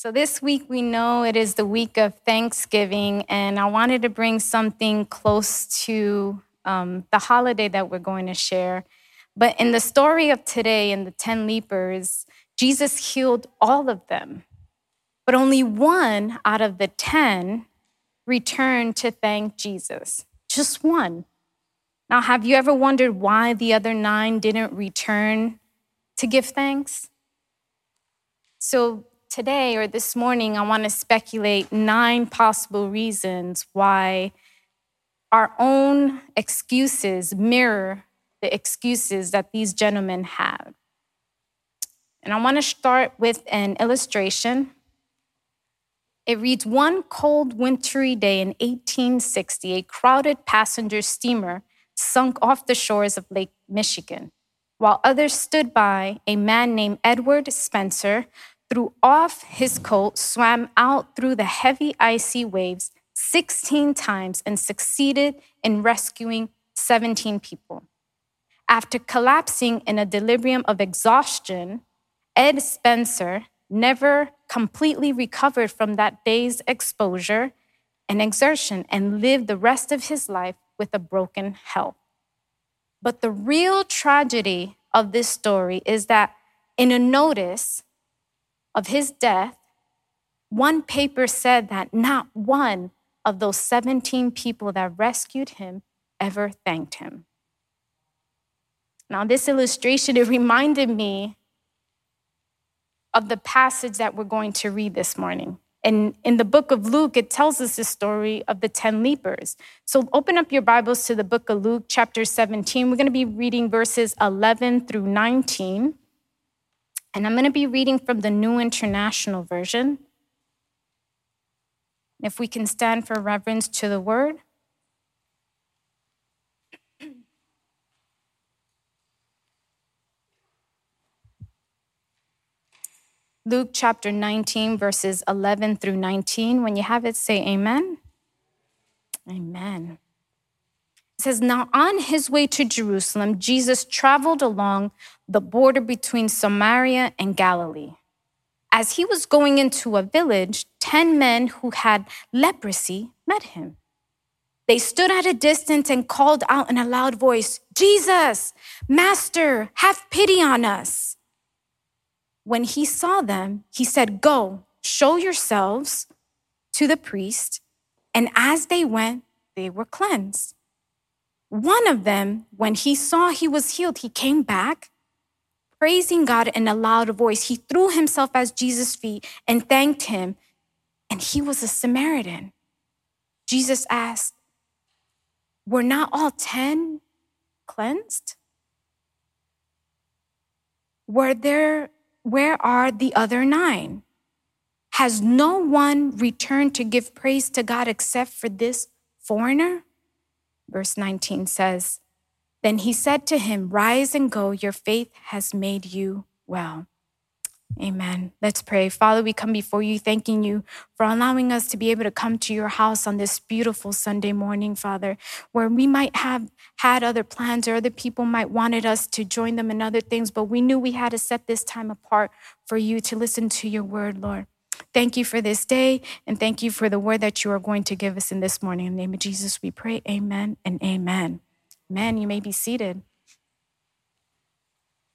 So, this week we know it is the week of Thanksgiving, and I wanted to bring something close to um, the holiday that we're going to share. But in the story of today, in the 10 lepers, Jesus healed all of them. But only one out of the 10 returned to thank Jesus. Just one. Now, have you ever wondered why the other nine didn't return to give thanks? So, today or this morning, I want to speculate nine possible reasons why our own excuses mirror the excuses that these gentlemen had. And I want to start with an illustration. It reads One cold, wintry day in 1860, a crowded passenger steamer sunk off the shores of Lake Michigan. While others stood by, a man named Edward Spencer threw off his coat, swam out through the heavy icy waves 16 times, and succeeded in rescuing 17 people. After collapsing in a delirium of exhaustion, Ed Spencer never completely recovered from that day's exposure and exertion and lived the rest of his life with a broken health. But the real tragedy of this story is that in a notice, of his death, one paper said that not one of those 17 people that rescued him ever thanked him. Now, this illustration, it reminded me of the passage that we're going to read this morning. And in the book of Luke, it tells us the story of the 10 lepers. So open up your Bibles to the book of Luke, chapter 17. We're going to be reading verses 11 through 19. And I'm going to be reading from the New International Version. If we can stand for reverence to the word. Luke chapter 19, verses 11 through 19. When you have it, say amen. Amen. It says, Now on his way to Jerusalem, Jesus traveled along the border between Samaria and Galilee. As he was going into a village, 10 men who had leprosy met him. They stood at a distance and called out in a loud voice, Jesus, Master, have pity on us. When he saw them, he said, Go, show yourselves to the priest. And as they went, they were cleansed. One of them, when he saw he was healed, he came back, praising God in a loud voice. He threw himself at Jesus' feet and thanked him, and he was a Samaritan. Jesus asked, Were not all 10 cleansed? Were there, where are the other nine? Has no one returned to give praise to God except for this foreigner? Verse 19 says, Then he said to him, Rise and go, your faith has made you well. Amen. Let's pray. Father, we come before you, thanking you for allowing us to be able to come to your house on this beautiful Sunday morning, Father, where we might have had other plans or other people might wanted us to join them in other things, but we knew we had to set this time apart for you to listen to your word, Lord. Thank you for this day, and thank you for the word that you are going to give us in this morning. In the name of Jesus, we pray. Amen and amen. Amen. You may be seated.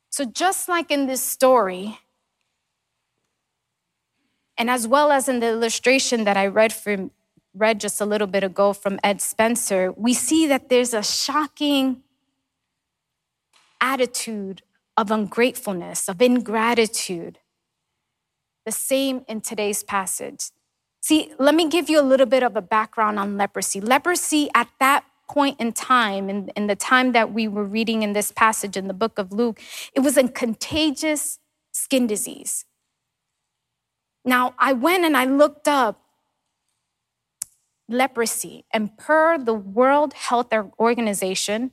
So, just like in this story, and as well as in the illustration that I read from read just a little bit ago from Ed Spencer, we see that there's a shocking attitude of ungratefulness, of ingratitude the same in today's passage. See, let me give you a little bit of a background on leprosy. Leprosy at that point in time, in, in the time that we were reading in this passage in the book of Luke, it was a contagious skin disease. Now, I went and I looked up leprosy, and per the World Health Organization,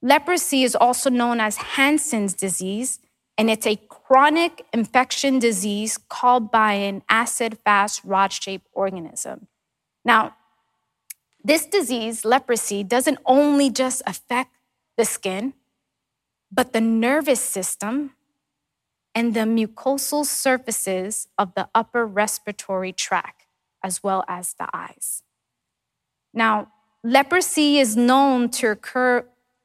leprosy is also known as Hansen's disease, and it's a chronic infection disease caused by an acid fast rod shaped organism. Now, this disease, leprosy, doesn't only just affect the skin, but the nervous system and the mucosal surfaces of the upper respiratory tract, as well as the eyes. Now, leprosy is known to occur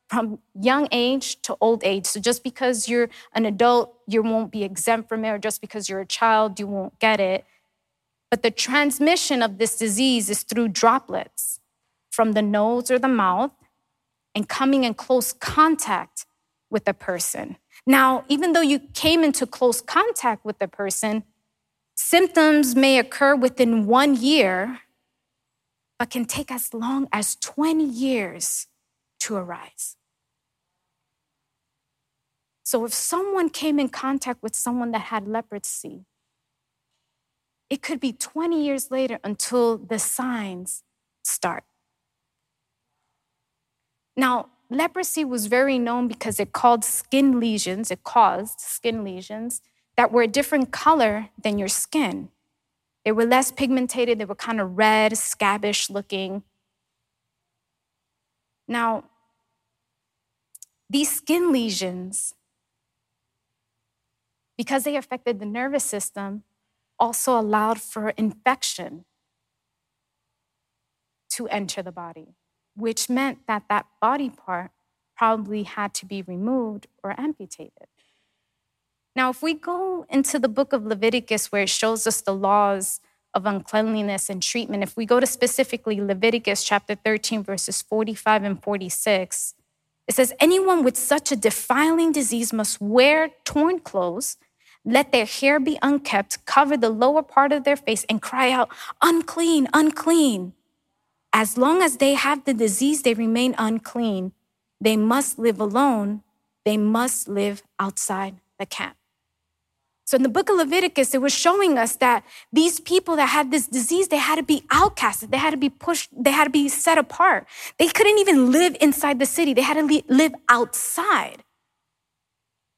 from young age to old age. So just because you're an adult, you won't be exempt from it, or just because you're a child, you won't get it. But the transmission of this disease is through droplets from the nose or the mouth and coming in close contact with a person. Now, even though you came into close contact with the person, symptoms may occur within one year, but can take as long as 20 years to arise. So, if someone came in contact with someone that had leprosy, it could be 20 years later until the signs start. Now, leprosy was very known because it caused skin lesions, it caused skin lesions that were a different color than your skin. They were less pigmented, they were kind of red, scabbish looking. Now, these skin lesions, because they affected the nervous system, also allowed for infection to enter the body which meant that that body part probably had to be removed or amputated. Now, if we go into the book of Leviticus where it shows us the laws of uncleanliness and treatment, if we go to specifically Leviticus chapter 13, verses 45 and 46, it says, Anyone with such a defiling disease must wear torn clothes, let their hair be unkept, cover the lower part of their face, and cry out, Unclean, unclean. As long as they have the disease, they remain unclean. They must live alone. They must live outside the camp. So in the book of Leviticus, it was showing us that these people that had this disease, they had to be outcasted. They had to be pushed. They had to be set apart. They couldn't even live inside the city. They had to live outside.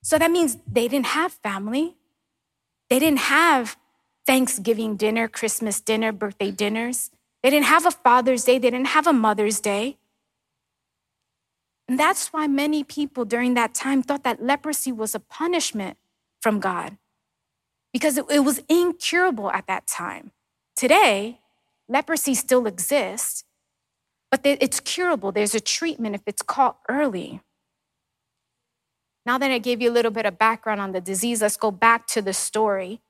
So that means they didn't have family. They didn't have Thanksgiving dinner, Christmas dinner, birthday dinners. They didn't have a Father's Day, they didn't have a Mother's Day. And that's why many people during that time thought that leprosy was a punishment from God because it, it was incurable at that time. Today, leprosy still exists, but it's curable. There's a treatment if it's caught early. Now that I gave you a little bit of background on the disease, let's go back to the story.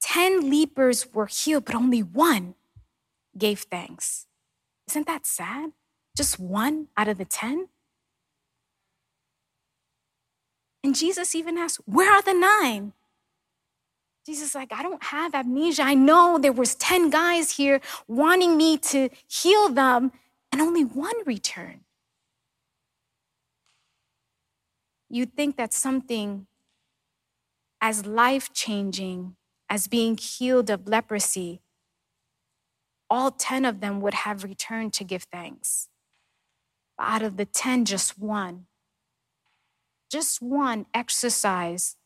10 lepers were healed, but only one gave thanks. Isn't that sad? Just one out of the 10? And Jesus even asked, Where are the nine? Jesus is like, I don't have amnesia. I know there was 10 guys here wanting me to heal them, and only one returned. You'd think that something as life changing as being healed of leprosy all 10 of them would have returned to give thanks. But out of the 10, just one, just one exercise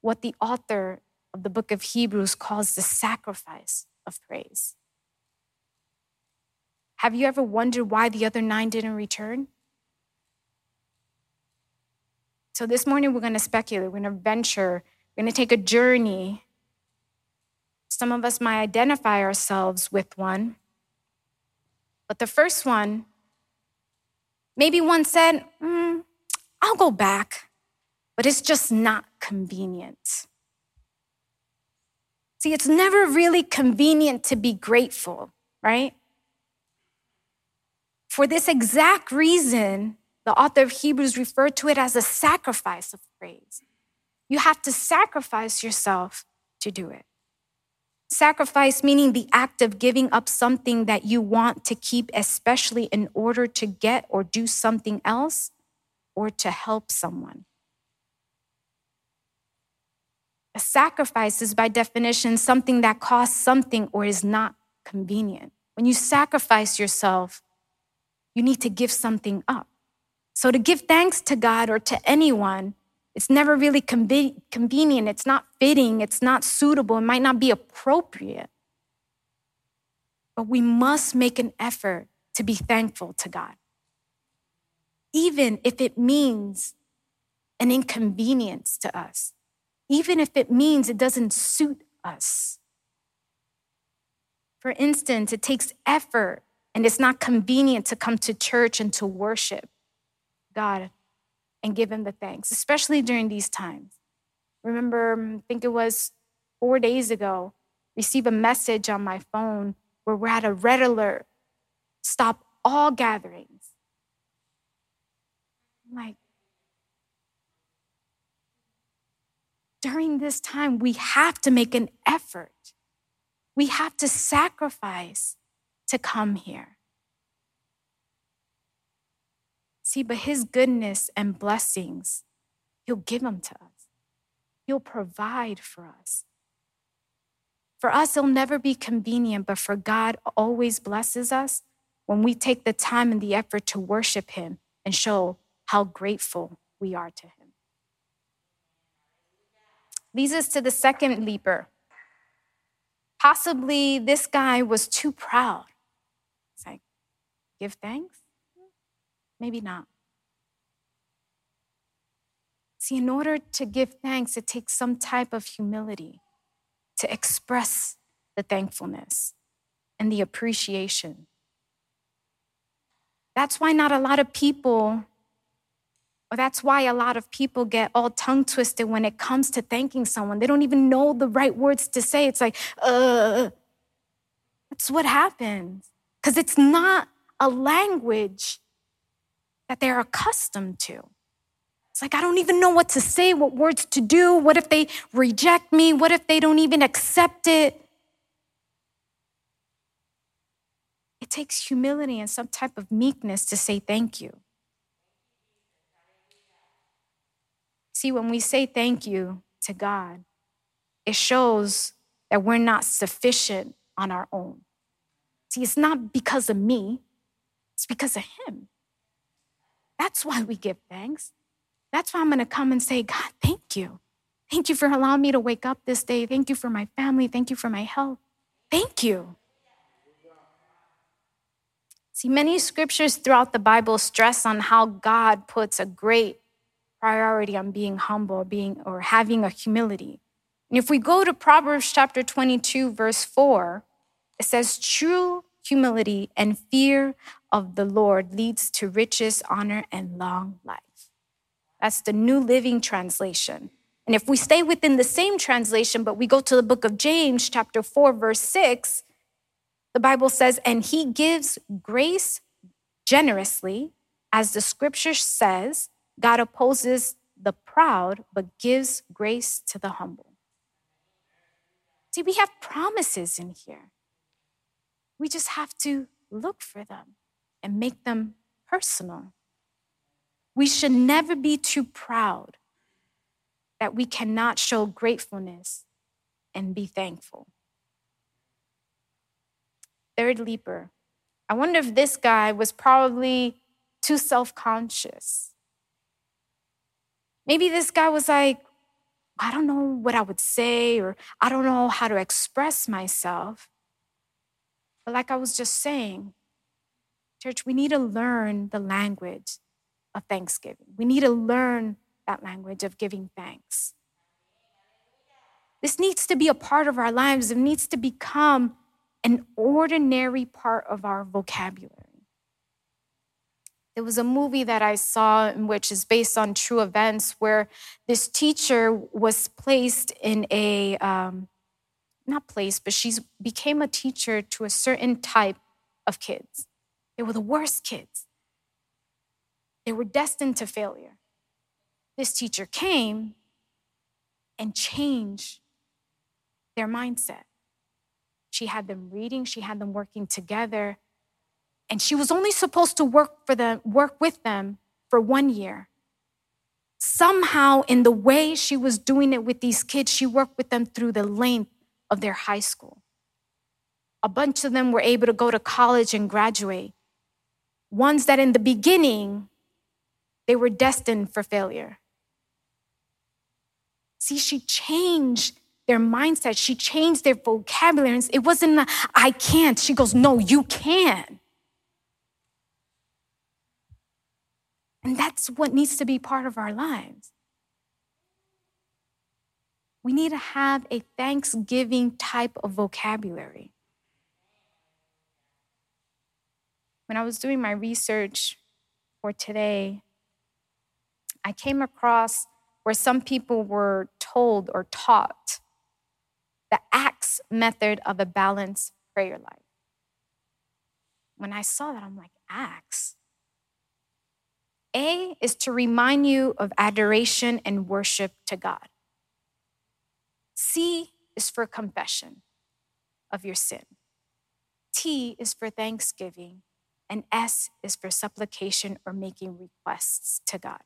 what the author of the book of Hebrews calls the sacrifice of praise. Have you ever wondered why the other nine didn't return? So, this morning we're going to speculate, we're going to venture, we're going to take a journey some of us might identify ourselves with one. But the first one, maybe one said, mm, I'll go back, but it's just not convenient. See, it's never really convenient to be grateful, right? For this exact reason, the author of Hebrews referred to it as a sacrifice of praise. You have to sacrifice yourself to do it. Sacrifice meaning the act of giving up something that you want to keep, especially in order to get or do something else or to help someone. A sacrifice is, by definition, something that costs something or is not convenient. When you sacrifice yourself, you need to give something up. So, to give thanks to God or to anyone it's never really convenient. It's not fitting. It's not suitable. It might not be appropriate. But we must make an effort to be thankful to God, even if it means an inconvenience to us, even if it means it doesn't suit us. For instance, it takes effort and it's not convenient to come to church and to worship God and give Him the thanks, especially during these times. Remember, um, I think it was four days ago, receive a message on my phone where we're at a red alert. Stop all gatherings. I'm like, during this time, we have to make an effort. We have to sacrifice to come here. See, but His goodness and blessings, He'll give them to us, He'll provide for us. For us, it'll never be convenient, but for God always blesses us when we take the time and the effort to worship Him and show how grateful we are to Him. Leads us to the second leaper. Possibly this guy was too proud. It's like, give thanks? Maybe not. See, in order to give thanks, it takes some type of humility to express the thankfulness and the appreciation. That's why not a lot of people, or that's why a lot of people get all tongue twisted when it comes to thanking someone. They don't even know the right words to say. It's like, uh, that's what happens. Because it's not a language that they're accustomed to. It's like, I don't even know what to say, what words to do. What if they reject me? What if they don't even accept it? It takes humility and some type of meekness to say thank you. See, when we say thank you to God, it shows that we're not sufficient on our own. See, it's not because of me, it's because of Him. That's why we give thanks. That's why I'm going to come and say, God, thank you. Thank you for allowing me to wake up this day. Thank you for my family. Thank you for my health. Thank you. See, many scriptures throughout the Bible stress on how God puts a great priority on being humble, being or having a humility. And if we go to Proverbs chapter 22, verse 4, it says, True humility and fear of the Lord leads to riches, honor, and long life. That's the New Living Translation. And if we stay within the same translation, but we go to the book of James, chapter 4, verse 6, the Bible says, And he gives grace generously, as the scripture says, God opposes the proud, but gives grace to the humble. See, we have promises in here. We just have to look for them and make them personal. We should never be too proud that we cannot show gratefulness and be thankful. Third leaper. I wonder if this guy was probably too self conscious. Maybe this guy was like, I don't know what I would say, or I don't know how to express myself. But like I was just saying, church, we need to learn the language of thanksgiving. We need to learn that language of giving thanks. This needs to be a part of our lives. It needs to become an ordinary part of our vocabulary. There was a movie that I saw, which is based on true events, where this teacher was placed in a, um, not placed, but she became a teacher to a certain type of kids. They were the worst kids. They were destined to failure. This teacher came and changed their mindset. She had them reading, she had them working together, and she was only supposed to work for them, work with them for one year. Somehow, in the way she was doing it with these kids, she worked with them through the length of their high school. A bunch of them were able to go to college and graduate. Ones that in the beginning they were destined for failure. See, she changed their mindset. She changed their vocabulary. It wasn't, a, I can't. She goes, No, you can. And that's what needs to be part of our lives. We need to have a thanksgiving type of vocabulary. When I was doing my research for today, I came across where some people were told or taught the ACTS method of a balanced prayer life. When I saw that, I'm like, ACTS? A is to remind you of adoration and worship to God. C is for confession of your sin. T is for thanksgiving. And S is for supplication or making requests to God.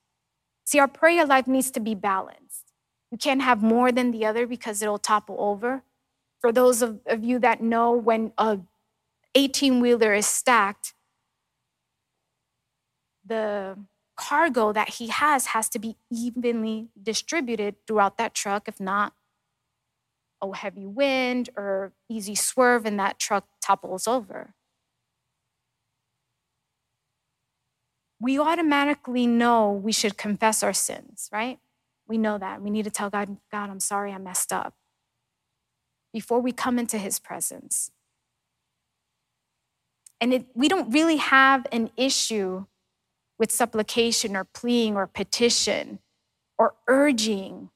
See, our prayer life needs to be balanced. You can't have more than the other because it'll topple over. For those of, of you that know, when a 18 wheeler is stacked, the cargo that he has has to be evenly distributed throughout that truck. If not, a heavy wind or easy swerve, and that truck topples over. We automatically know we should confess our sins, right? We know that. We need to tell God, God, I'm sorry I messed up before we come into his presence. And it, we don't really have an issue with supplication or pleading or petition or urging,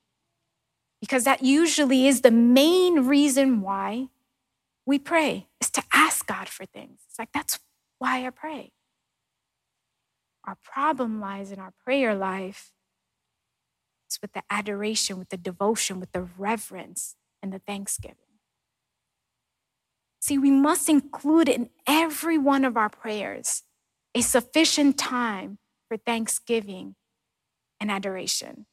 because that usually is the main reason why we pray, is to ask God for things. It's like, that's why I pray. Our problem lies in our prayer life. It's with the adoration, with the devotion, with the reverence, and the thanksgiving. See, we must include in every one of our prayers a sufficient time for thanksgiving and adoration.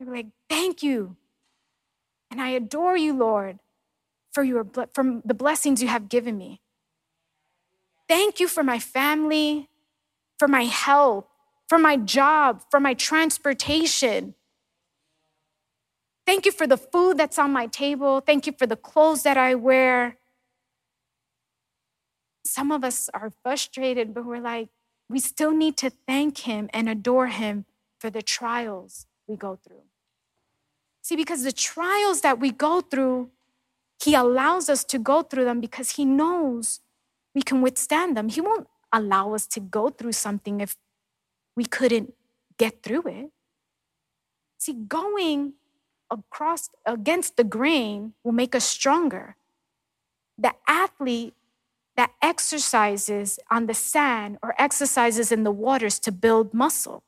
You're like, thank you. And I adore you, Lord, for, your, for the blessings you have given me. Thank you for my family for my health, for my job, for my transportation. Thank you for the food that's on my table. Thank you for the clothes that I wear. Some of us are frustrated, but we're like, we still need to thank Him and adore Him for the trials we go through. See, because the trials that we go through, He allows us to go through them because He knows we can withstand them. He won't allow us to go through something if we couldn't get through it. See, going across against the grain will make us stronger. The athlete that exercises on the sand or exercises in the waters to build muscle.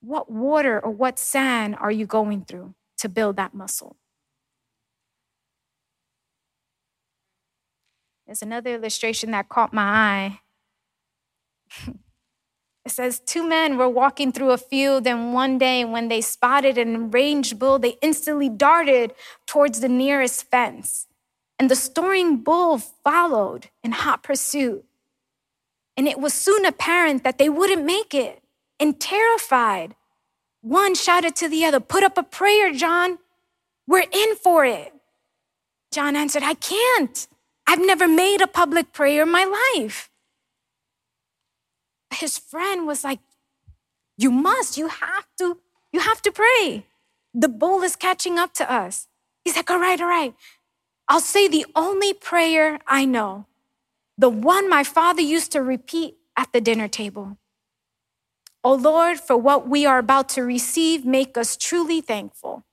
What water or what sand are you going through to build that muscle? There's another illustration that caught my eye. it says, Two men were walking through a field, and one day when they spotted an enraged bull, they instantly darted towards the nearest fence. And the snoring bull followed in hot pursuit. And it was soon apparent that they wouldn't make it. And terrified, one shouted to the other, Put up a prayer, John. We're in for it. John answered, I can't. I've never made a public prayer in my life. His friend was like, You must, you have to, you have to pray. The bull is catching up to us. He's like, All right, all right. I'll say the only prayer I know, the one my father used to repeat at the dinner table. Oh Lord, for what we are about to receive, make us truly thankful.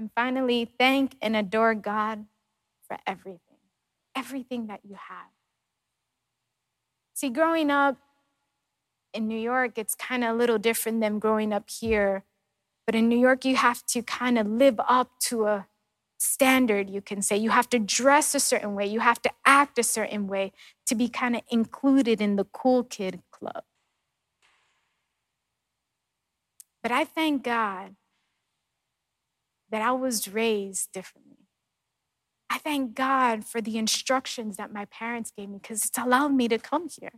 And finally, thank and adore God for everything, everything that you have. See, growing up in New York, it's kind of a little different than growing up here. But in New York, you have to kind of live up to a standard, you can say. You have to dress a certain way, you have to act a certain way to be kind of included in the cool kid club. But I thank God that I was raised differently. I thank God for the instructions that my parents gave me because it's allowed me to come here,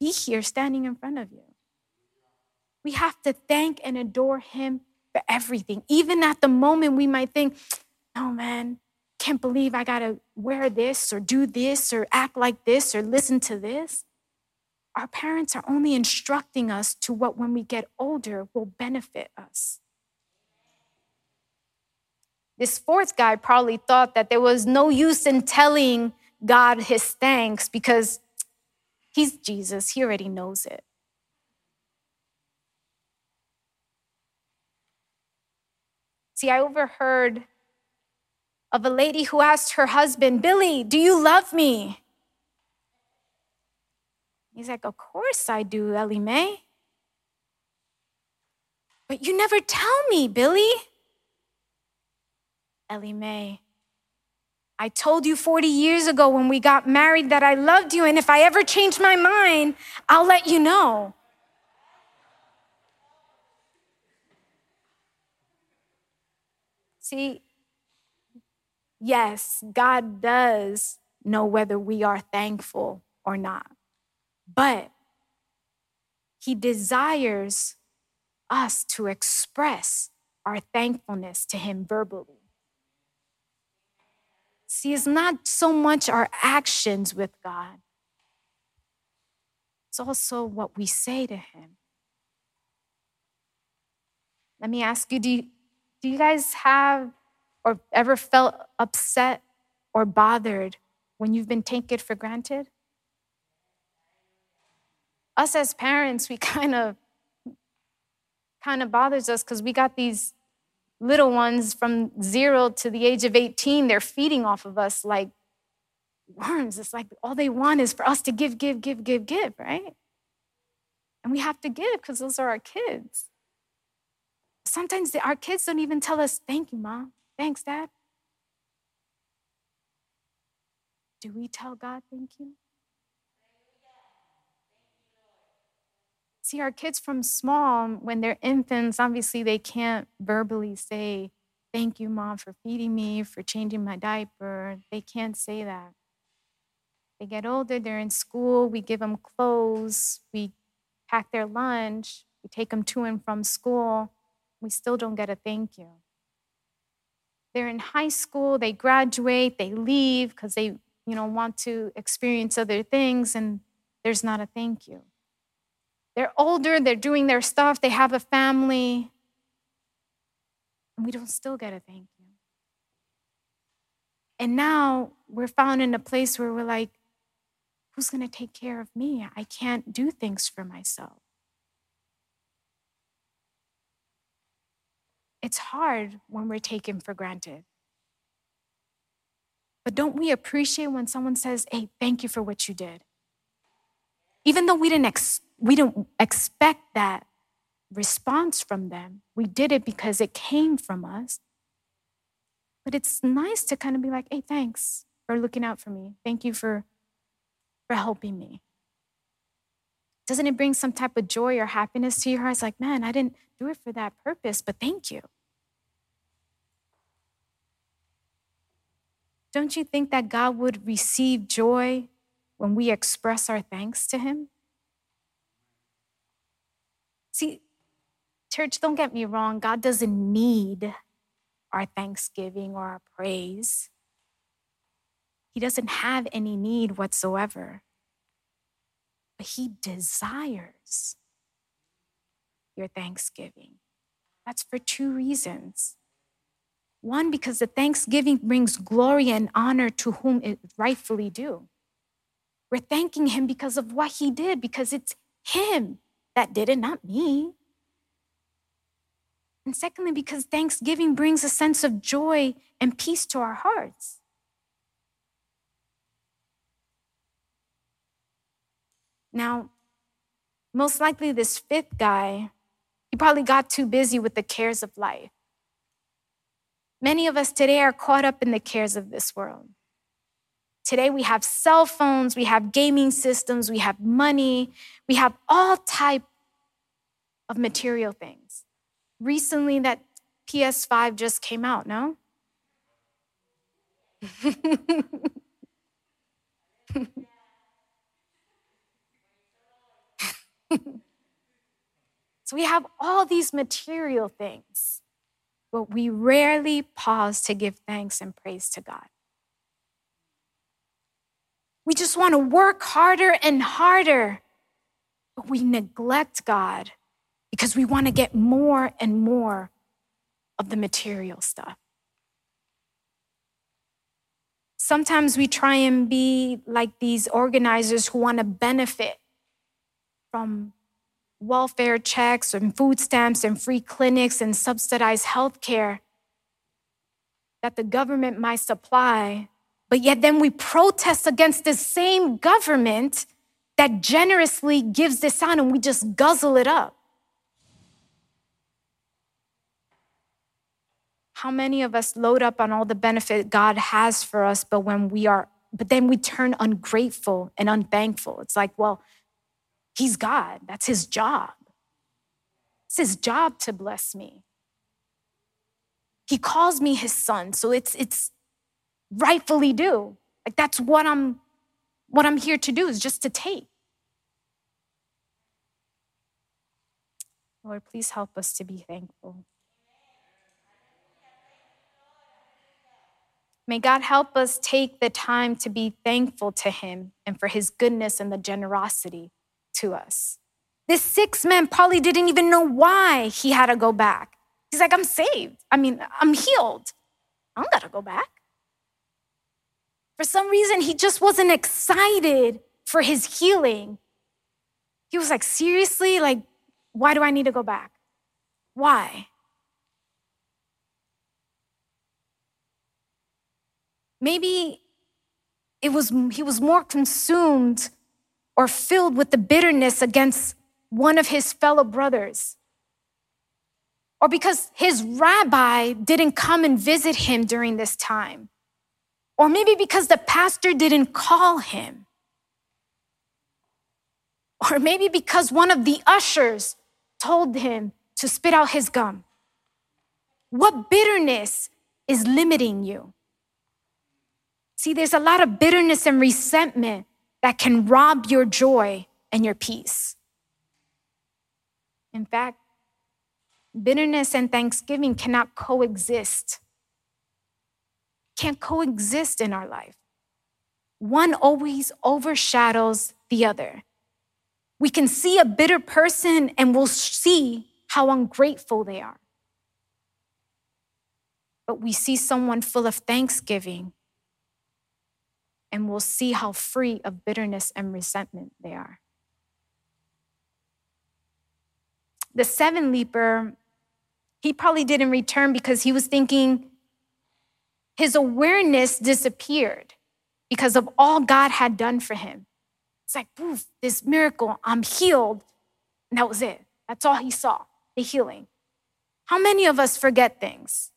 be here standing in front of you. We have to thank and adore Him for everything. Even at the moment, we might think, oh man, can't believe I gotta wear this or do this or act like this or listen to this. our parents are only instructing us to what, when we get older, will benefit us. This fourth guy probably thought that there was no use in telling God his thanks because he's Jesus, he already knows it. See, I overheard of a lady who asked her husband, Billy, do you love me? He's like, Of course I do, Ellie Mae. But you never tell me, Billy. Ellie Mae, I told you 40 years ago when we got married that I loved you, and if I ever change my mind, I'll let you know. See, yes, God does know whether we are thankful or not, but He desires us to express our thankfulness to Him verbally. See, it's not so much our actions with God, it's also what we say to Him. Let me ask you do, you do you guys have or ever felt upset or bothered when you've been taken for granted? Us as parents, we kind of kind of bothers us because we got these little ones from zero to the age of 18, they're feeding off of us like worms. It's like all they want is for us to give, give, give, give, give, right? And we have to give because those are our kids. Sometimes our kids don't even tell us, thank you, mom. Thanks, dad. Do we tell God thank you? See, our kids from small, um, when they're infants, obviously they can't verbally say, Thank you, mom, for feeding me, for changing my diaper. They can't say that. They get older, they're in school, we give them clothes, we pack their lunch, we take them to and from school. We still don't get a thank you. They're in high school, they graduate, they leave because they, you know, want to experience other things, and there's not a thank you. They're older, they're doing their stuff, they have a family, and we don't still get a thank you. And now we're found in a place where we're like, who's going to take care of me? I can't do things for myself. It's hard when we're taken for granted. But don't we appreciate when someone says, hey, thank you for what you did? Even though we didn't expect we don't expect that response from them. We did it because it came from us. But it's nice to kind of be like, hey, thanks for looking out for me. Thank you for, for helping me. Doesn't it bring some type of joy or happiness to your heart? It's like, man, I didn't do it for that purpose, but thank you. Don't you think that God would receive joy when we express our thanks to Him? See, church, don't get me wrong, God doesn't need our thanksgiving or our praise. He doesn't have any need whatsoever. But He desires your thanksgiving. That's for two reasons. One, because the thanksgiving brings glory and honor to whom it rightfully due. We're thanking Him because of what He did, because it's Him that did it, not me. And secondly, because Thanksgiving brings a sense of joy and peace to our hearts. Now, most likely, this fifth guy, he probably got too busy with the cares of life. Many of us today are caught up in the cares of this world. Today we have cell phones, we have gaming systems, we have money, we have all type of material things. Recently that PS5 just came out, no? so we have all these material things, but we rarely pause to give thanks and praise to God. We just want to work harder and harder but we neglect God because we want to get more and more of the material stuff. Sometimes we try and be like these organizers who want to benefit from welfare checks and food stamps and free clinics and subsidized health care that the government might supply. But yet, then we protest against the same government that generously gives this out and we just guzzle it up. How many of us load up on all the benefit God has for us, but when we are, but then we turn ungrateful and unthankful? It's like, well, He's God, that's His job. It's His job to bless me. He calls me His son, so it's, it's rightfully due. Like that's what I'm what I'm here to do is just to take. Lord, please help us to be thankful. May God help us take the time to be thankful to Him and for His goodness and the generosity to us. This six man probably didn't even know why he had to go back. He's like, I'm saved. I mean, I'm healed. I don't gotta go back. For some reason, he just wasn't excited for his healing. He was like, seriously? Like, why do I need to go back? Why? Maybe it was he was more consumed or filled with the bitterness against one of his fellow brothers. Or because his rabbi didn't come and visit him during this time. Or maybe because the pastor didn't call him. Or maybe because one of the ushers told him to spit out his gum. What bitterness is limiting you? See, there's a lot of bitterness and resentment that can rob your joy and your peace. In fact, bitterness and thanksgiving cannot coexist. Can't coexist in our life. One always overshadows the other. We can see a bitter person and we'll see how ungrateful they are. But we see someone full of thanksgiving and we'll see how free of bitterness and resentment they are. The seven leaper, he probably didn't return because he was thinking his awareness disappeared because of all God had done for him. It's like, poof, this miracle, I'm healed. And that was it. That's all he saw, the healing. How many of us forget things?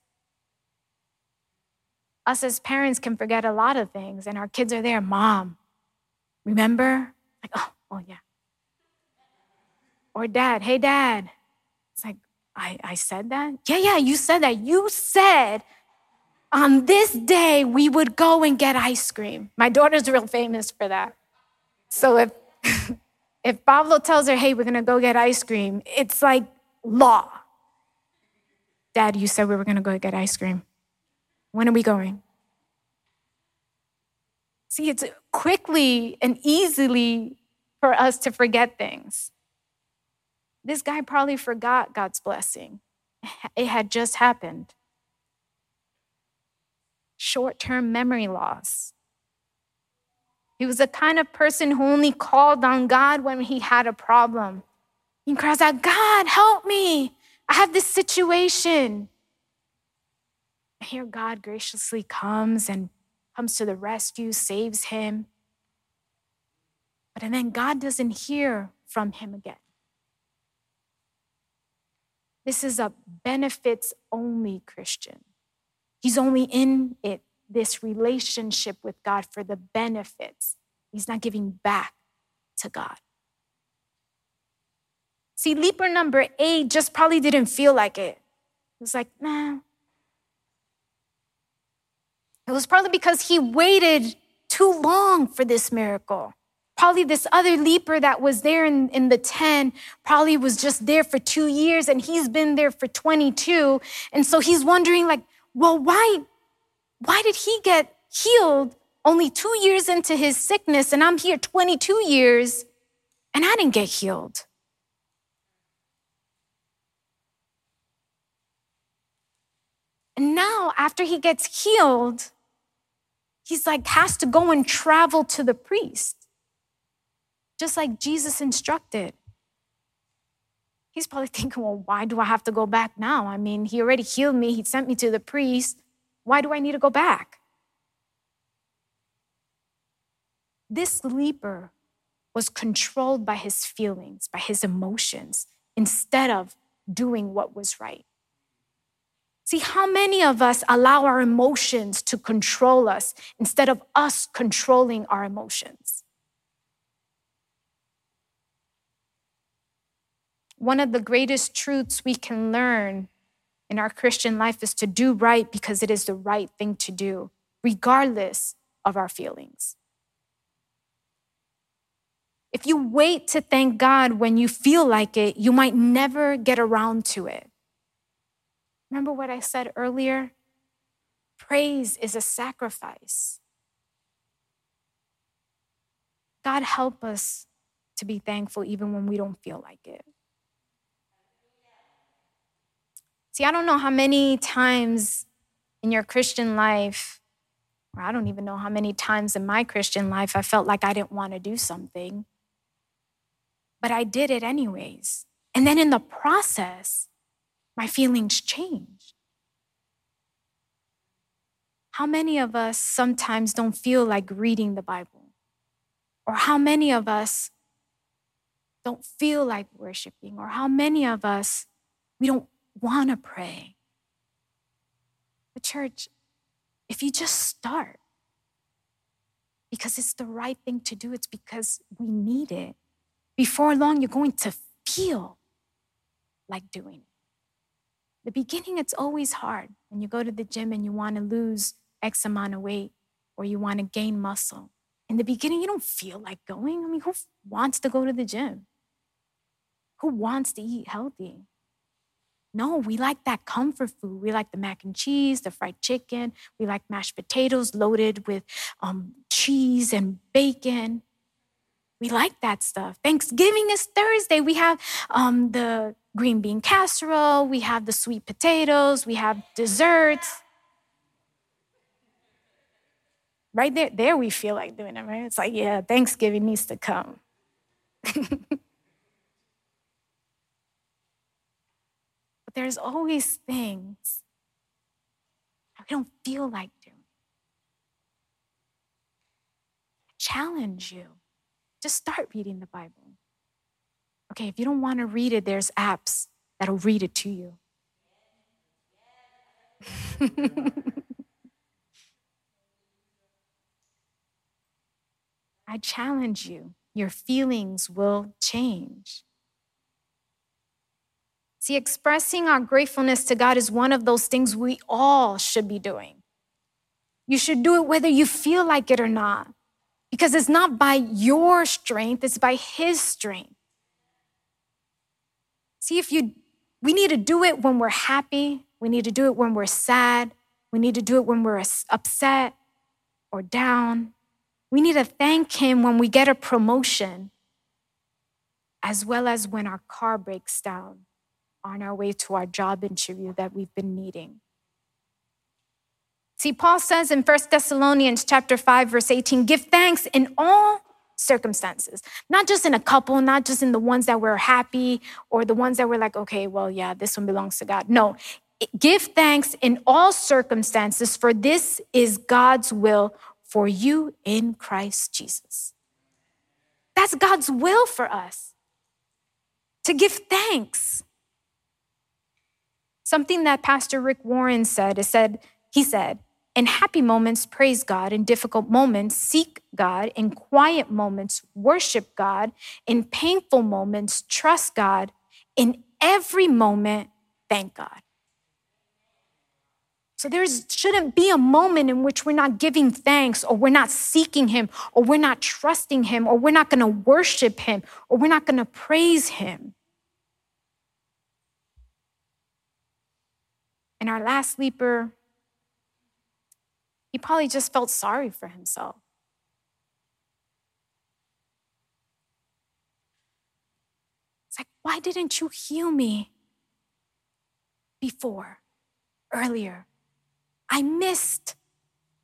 Us as parents can forget a lot of things, and our kids are there, Mom, remember? Like, oh, oh yeah. Or dad, hey dad. It's like, I, I said that? Yeah, yeah, you said that. You said on this day we would go and get ice cream. My daughter's real famous for that. So if if Pablo tells her, hey, we're gonna go get ice cream, it's like law. Dad, you said we were gonna go get ice cream. When are we going? See, it's quickly and easily for us to forget things. This guy probably forgot God's blessing. It had just happened. Short term memory loss. He was the kind of person who only called on God when he had a problem. He cries out, God, help me. I have this situation. Here, God graciously comes and comes to the rescue, saves him. But and then God doesn't hear from him again. This is a benefits only Christian. He's only in it, this relationship with God for the benefits. He's not giving back to God. See, leaper number eight just probably didn't feel like it. It was like, nah, it was probably because he waited too long for this miracle. Probably this other leaper that was there in, in the 10 probably was just there for two years and he's been there for 22. And so he's wondering, like, well, why, why did he get healed only two years into his sickness and I'm here 22 years? And I didn't get healed. And now, after he gets healed, he's like, has to go and travel to the priest, just like Jesus instructed. He's probably thinking, well, why do I have to go back now? I mean, he already healed me, he sent me to the priest. Why do I need to go back? This leper was controlled by his feelings, by his emotions, instead of doing what was right. See, how many of us allow our emotions to control us instead of us controlling our emotions? One of the greatest truths we can learn in our Christian life is to do right because it is the right thing to do, regardless of our feelings. If you wait to thank God when you feel like it, you might never get around to it. Remember what I said earlier? Praise is a sacrifice. God, help us to be thankful even when we don't feel like it. See, I don't know how many times in your Christian life, or I don't even know how many times in my Christian life, I felt like I didn't want to do something, but I did it anyways. And then in the process, my feelings change. How many of us sometimes don't feel like reading the Bible? Or how many of us don't feel like worshiping? Or how many of us, we don't want to pray? The church, if you just start, because it's the right thing to do, it's because we need it. Before long, you're going to feel like doing it. The beginning, it's always hard. When you go to the gym and you want to lose X amount of weight or you want to gain muscle. In the beginning, you don't feel like going. I mean, who wants to go to the gym? Who wants to eat healthy? No, we like that comfort food. We like the mac and cheese, the fried chicken. We like mashed potatoes loaded with um, cheese and bacon. We like that stuff. Thanksgiving is Thursday. We have um, the green bean casserole, we have the sweet potatoes, we have desserts. Right there, there we feel like doing it, right? It's like, yeah, Thanksgiving needs to come. but there's always things that we don't feel like doing. I challenge you. Just start reading the Bible. Okay, if you don't want to read it, there's apps that'll read it to you. I challenge you, your feelings will change. See, expressing our gratefulness to God is one of those things we all should be doing. You should do it whether you feel like it or not, because it's not by your strength, it's by His strength. See if you, we need to do it when we're happy. We need to do it when we're sad. We need to do it when we're upset or down. We need to thank Him when we get a promotion, as well as when our car breaks down on our way to our job interview that we've been needing. See, Paul says in 1 Thessalonians chapter 5, verse 18, give thanks in all circumstances, not just in a couple, not just in the ones that were happy or the ones that were like, okay, well, yeah, this one belongs to God. No, give thanks in all circumstances, for this is God's will for you in Christ Jesus. That's God's will for us to give thanks. Something that Pastor Rick Warren said is said, he said, in happy moments, praise God. In difficult moments, seek God. In quiet moments, worship God. In painful moments, trust God. In every moment, thank God. So there shouldn't be a moment in which we're not giving thanks or we're not seeking Him or we're not trusting Him or we're not going to worship Him or we're not going to praise Him. And our last leper he probably just felt sorry for himself. It's like, why didn't you heal me before, earlier? I missed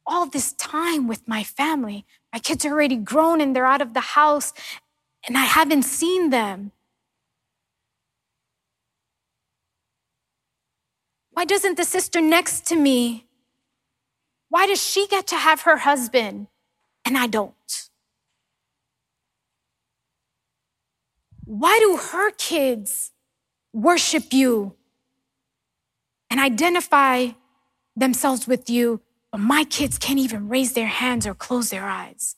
all this time with my family. My kids are already grown and they're out of the house, and I haven't seen them. Why doesn't the sister next to me? Why does she get to have her husband and I don't? Why do her kids worship you and identify themselves with you, but my kids can't even raise their hands or close their eyes?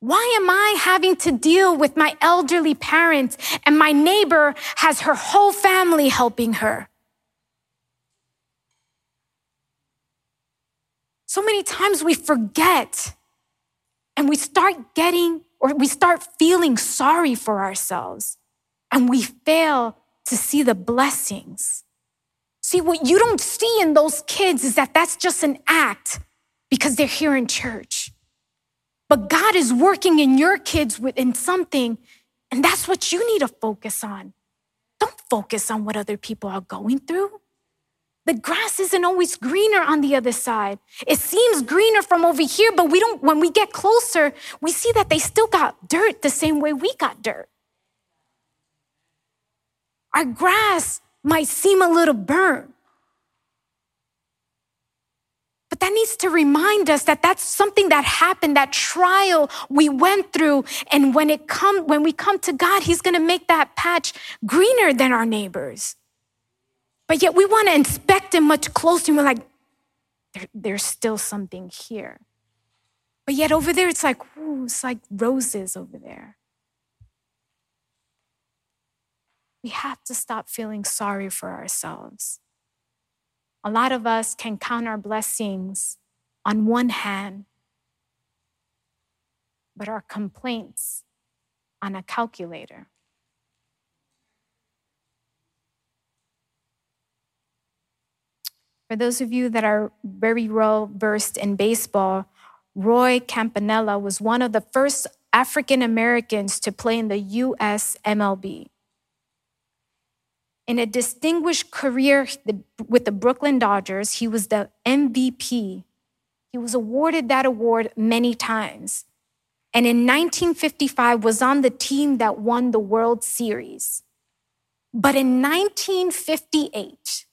Why am I having to deal with my elderly parents and my neighbor has her whole family helping her? So many times we forget and we start getting or we start feeling sorry for ourselves and we fail to see the blessings. See, what you don't see in those kids is that that's just an act because they're here in church. But God is working in your kids within something, and that's what you need to focus on. Don't focus on what other people are going through. The grass isn't always greener on the other side. It seems greener from over here, but we don't, when we get closer, we see that they still got dirt the same way we got dirt. Our grass might seem a little burnt, but that needs to remind us that that's something that happened, that trial we went through. And when it come, when we come to God, He's going to make that patch greener than our neighbors. But yet we want to inspect him much closer and we're like, there, there's still something here. But yet over there, it's like, ooh, it's like roses over there. We have to stop feeling sorry for ourselves. A lot of us can count our blessings on one hand, but our complaints on a calculator. For those of you that are very well versed in baseball, Roy Campanella was one of the first African Americans to play in the US MLB. In a distinguished career with the Brooklyn Dodgers, he was the MVP. He was awarded that award many times. And in 1955 was on the team that won the World Series. But in 1958,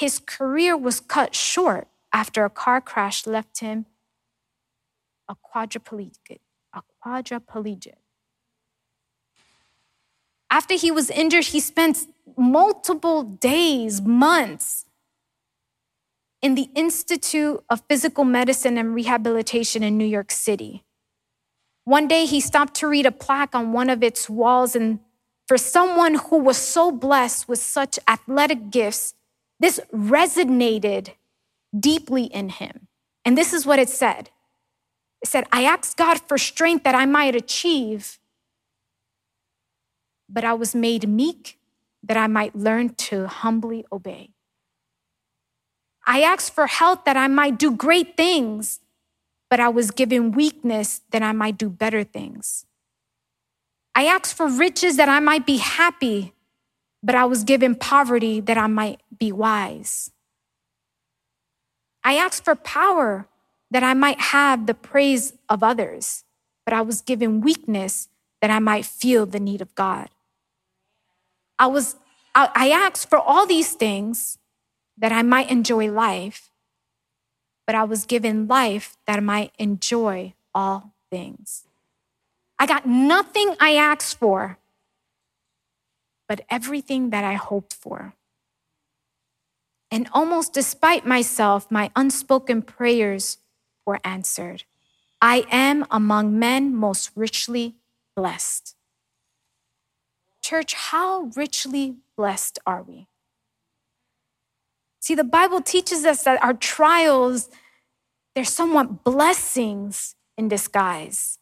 his career was cut short after a car crash left him a quadriplegic. A quadriplegic. After he was injured, he spent multiple days, months in the Institute of Physical Medicine and Rehabilitation in New York City. One day he stopped to read a plaque on one of its walls, and for someone who was so blessed with such athletic gifts, this resonated deeply in him. And this is what it said it said, I asked God for strength that I might achieve, but I was made meek that I might learn to humbly obey. I asked for health that I might do great things, but I was given weakness that I might do better things. I asked for riches that I might be happy, but I was given poverty that I might be wise. I asked for power that I might have the praise of others, but I was given weakness that I might feel the need of God. I was I asked for all these things that I might enjoy life, but I was given life that I might enjoy all things. I got nothing I asked for, but everything that I hoped for. And almost despite myself, my unspoken prayers were answered. I am among men most richly blessed. Church, how richly blessed are we? See, the Bible teaches us that our trials, they're somewhat blessings in disguise.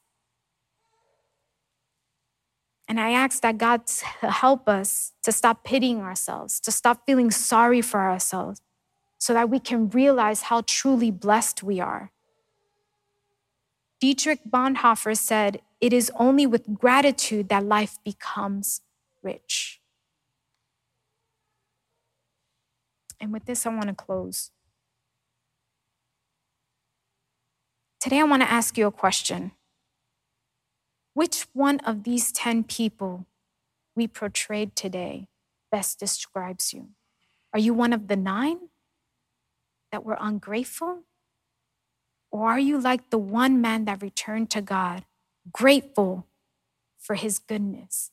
And I ask that God help us to stop pitying ourselves, to stop feeling sorry for ourselves, so that we can realize how truly blessed we are. Dietrich Bonhoeffer said, It is only with gratitude that life becomes rich. And with this, I want to close. Today, I want to ask you a question. Which one of these 10 people we portrayed today best describes you? Are you one of the nine that were ungrateful? Or are you like the one man that returned to God, grateful for his goodness?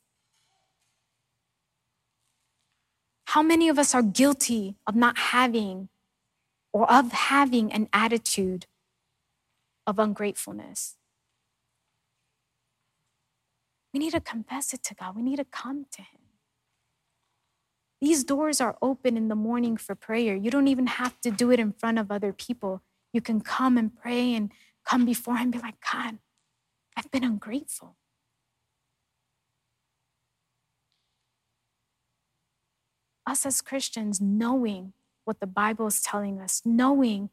How many of us are guilty of not having or of having an attitude of ungratefulness? We need to confess it to God. We need to come to Him. These doors are open in the morning for prayer. You don't even have to do it in front of other people. You can come and pray and come before Him and be like, God, I've been ungrateful. Us as Christians, knowing what the Bible is telling us, knowing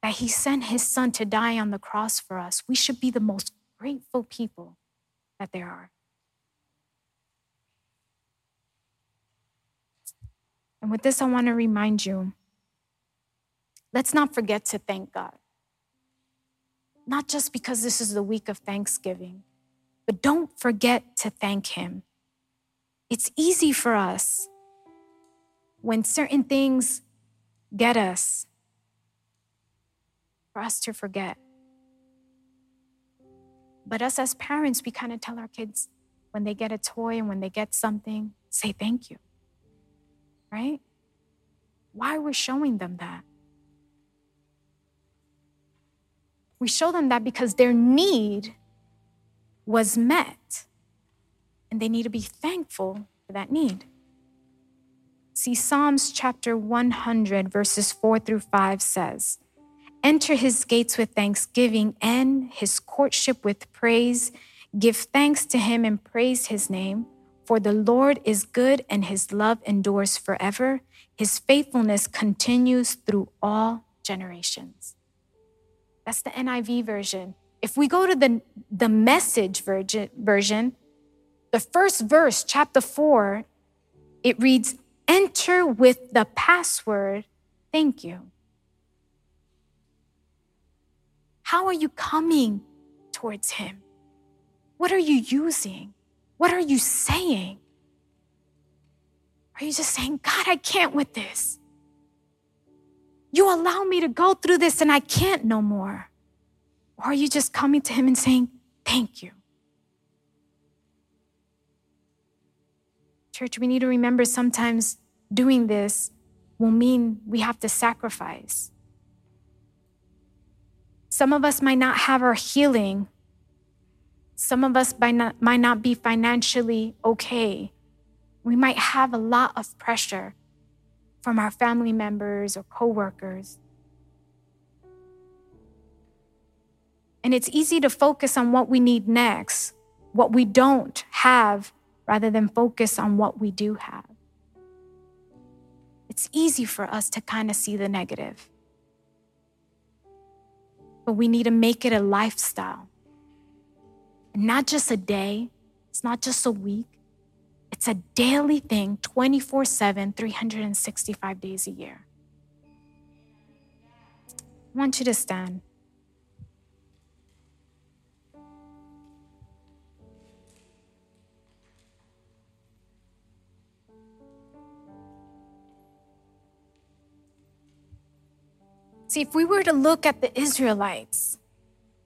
that He sent His Son to die on the cross for us, we should be the most grateful people that there are. And with this, I want to remind you Let's not forget to thank God. Not just because this is the week of Thanksgiving, but don't forget to thank Him. It's easy for us when certain things get us, for us to forget. But us as parents, we kind of tell our kids when they get a toy and when they get something, say thank you. Right? Why are we showing them that? We show them that because their need was met and they need to be thankful for that need. See, Psalms chapter 100, verses 4 through 5 says, Enter his gates with thanksgiving and his courtship with praise. Give thanks to him and praise his name. For the Lord is good and his love endures forever. His faithfulness continues through all generations. That's the NIV version. If we go to the, the message version, the first verse, chapter 4, it reads, Enter with the password, thank you. How are you coming towards Him? What are you using? What are you saying? Are you just saying, God, I can't with this? You allow me to go through this and I can't no more. Or are you just coming to Him and saying, Thank you? Church, we need to remember sometimes doing this will mean we have to sacrifice. Some of us might not have our healing. Some of us might not, might not be financially okay. We might have a lot of pressure from our family members or coworkers. And it's easy to focus on what we need next, what we don't have, rather than focus on what we do have. It's easy for us to kind of see the negative. But we need to make it a lifestyle. And not just a day, it's not just a week, it's a daily thing 24 7, 365 days a year. I want you to stand. See, if we were to look at the Israelites,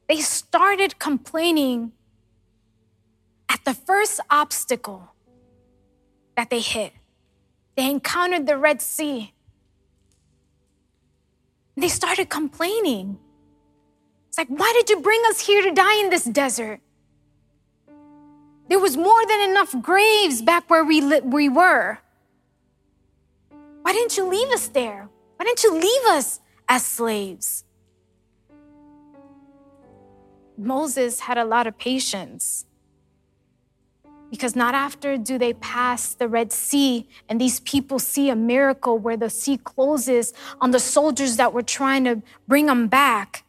they started complaining at the first obstacle that they hit. They encountered the Red Sea. They started complaining. It's like, why did you bring us here to die in this desert? There was more than enough graves back where we, li- we were. Why didn't you leave us there? Why didn't you leave us as slaves? Moses had a lot of patience. Because not after do they pass the Red Sea and these people see a miracle where the sea closes on the soldiers that were trying to bring them back.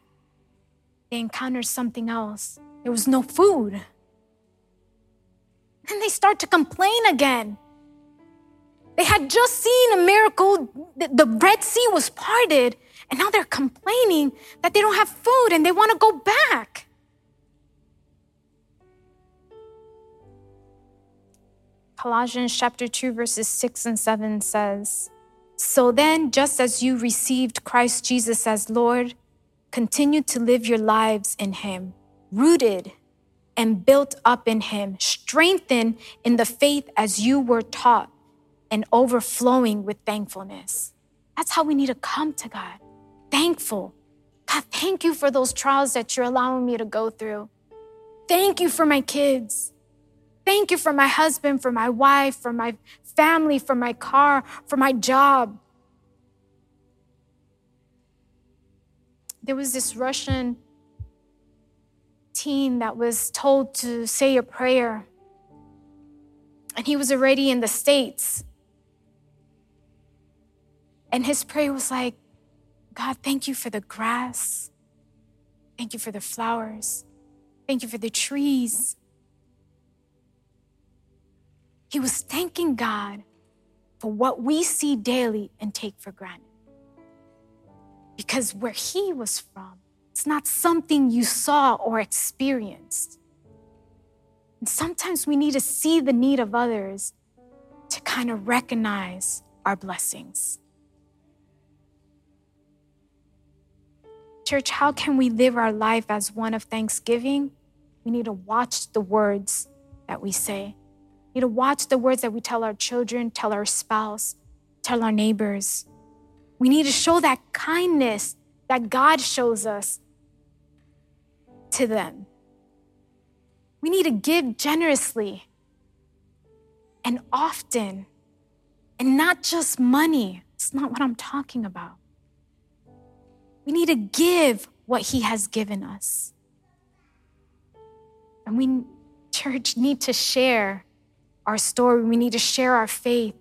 they encounter something else. There was no food. And they start to complain again. They had just seen a miracle, the Red Sea was parted, and now they're complaining that they don't have food and they want to go back. Colossians chapter 2, verses 6 and 7 says, So then, just as you received Christ Jesus as Lord, continue to live your lives in Him, rooted and built up in Him, strengthened in the faith as you were taught, and overflowing with thankfulness. That's how we need to come to God. Thankful. God, thank you for those trials that you're allowing me to go through. Thank you for my kids. Thank you for my husband, for my wife, for my family, for my car, for my job. There was this Russian teen that was told to say a prayer, and he was already in the States. And his prayer was like, God, thank you for the grass. Thank you for the flowers. Thank you for the trees. He was thanking God for what we see daily and take for granted. Because where he was from, it's not something you saw or experienced. And sometimes we need to see the need of others to kind of recognize our blessings. Church, how can we live our life as one of thanksgiving? We need to watch the words that we say We need to watch the words that we tell our children, tell our spouse, tell our neighbors. We need to show that kindness that God shows us to them. We need to give generously and often, and not just money. It's not what I'm talking about. We need to give what He has given us. And we, church, need to share our story. We need to share our faith.